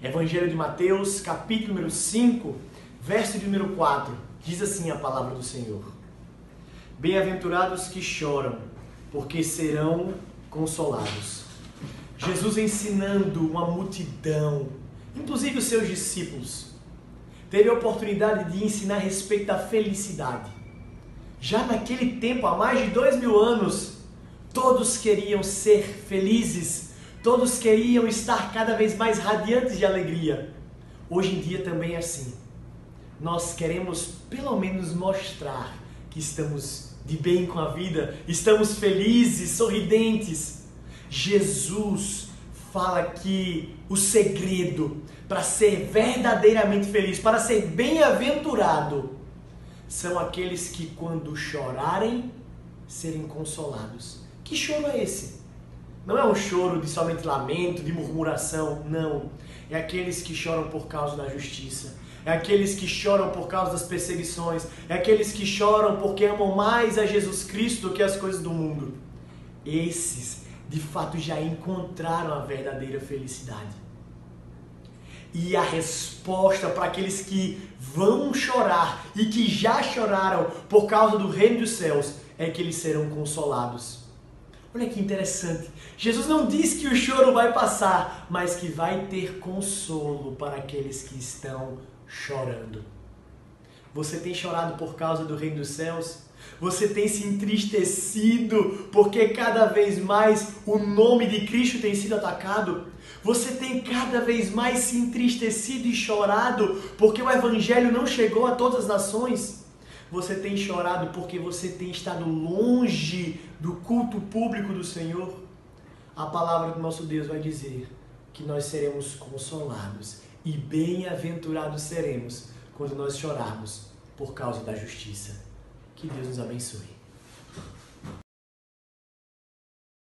Evangelho de Mateus, capítulo número 5, verso de número 4. Diz assim a palavra do Senhor: Bem-aventurados que choram, porque serão consolados. Jesus ensinando uma multidão, inclusive os seus discípulos, teve a oportunidade de ensinar a respeito da felicidade. Já naquele tempo, há mais de dois mil anos, todos queriam ser felizes, todos queriam estar cada vez mais radiantes de alegria. Hoje em dia também é assim. Nós queremos pelo menos mostrar que estamos de bem com a vida, estamos felizes, sorridentes. Jesus fala que o segredo para ser verdadeiramente feliz, para ser bem-aventurado, são aqueles que, quando chorarem, serem consolados. Que choro é esse? Não é um choro de somente lamento, de murmuração, não. É aqueles que choram por causa da justiça. É aqueles que choram por causa das perseguições. É aqueles que choram porque amam mais a Jesus Cristo do que as coisas do mundo. Esses, de fato, já encontraram a verdadeira felicidade. E a resposta para aqueles que vão chorar e que já choraram por causa do reino dos céus é que eles serão consolados. Olha que interessante. Jesus não diz que o choro vai passar, mas que vai ter consolo para aqueles que estão chorando. Você tem chorado por causa do reino dos céus? Você tem se entristecido porque cada vez mais o nome de Cristo tem sido atacado? Você tem cada vez mais se entristecido e chorado porque o Evangelho não chegou a todas as nações? Você tem chorado porque você tem estado longe do culto público do Senhor? A palavra do nosso Deus vai dizer que nós seremos consolados e bem-aventurados seremos quando nós chorarmos por causa da justiça. Que Deus nos abençoe.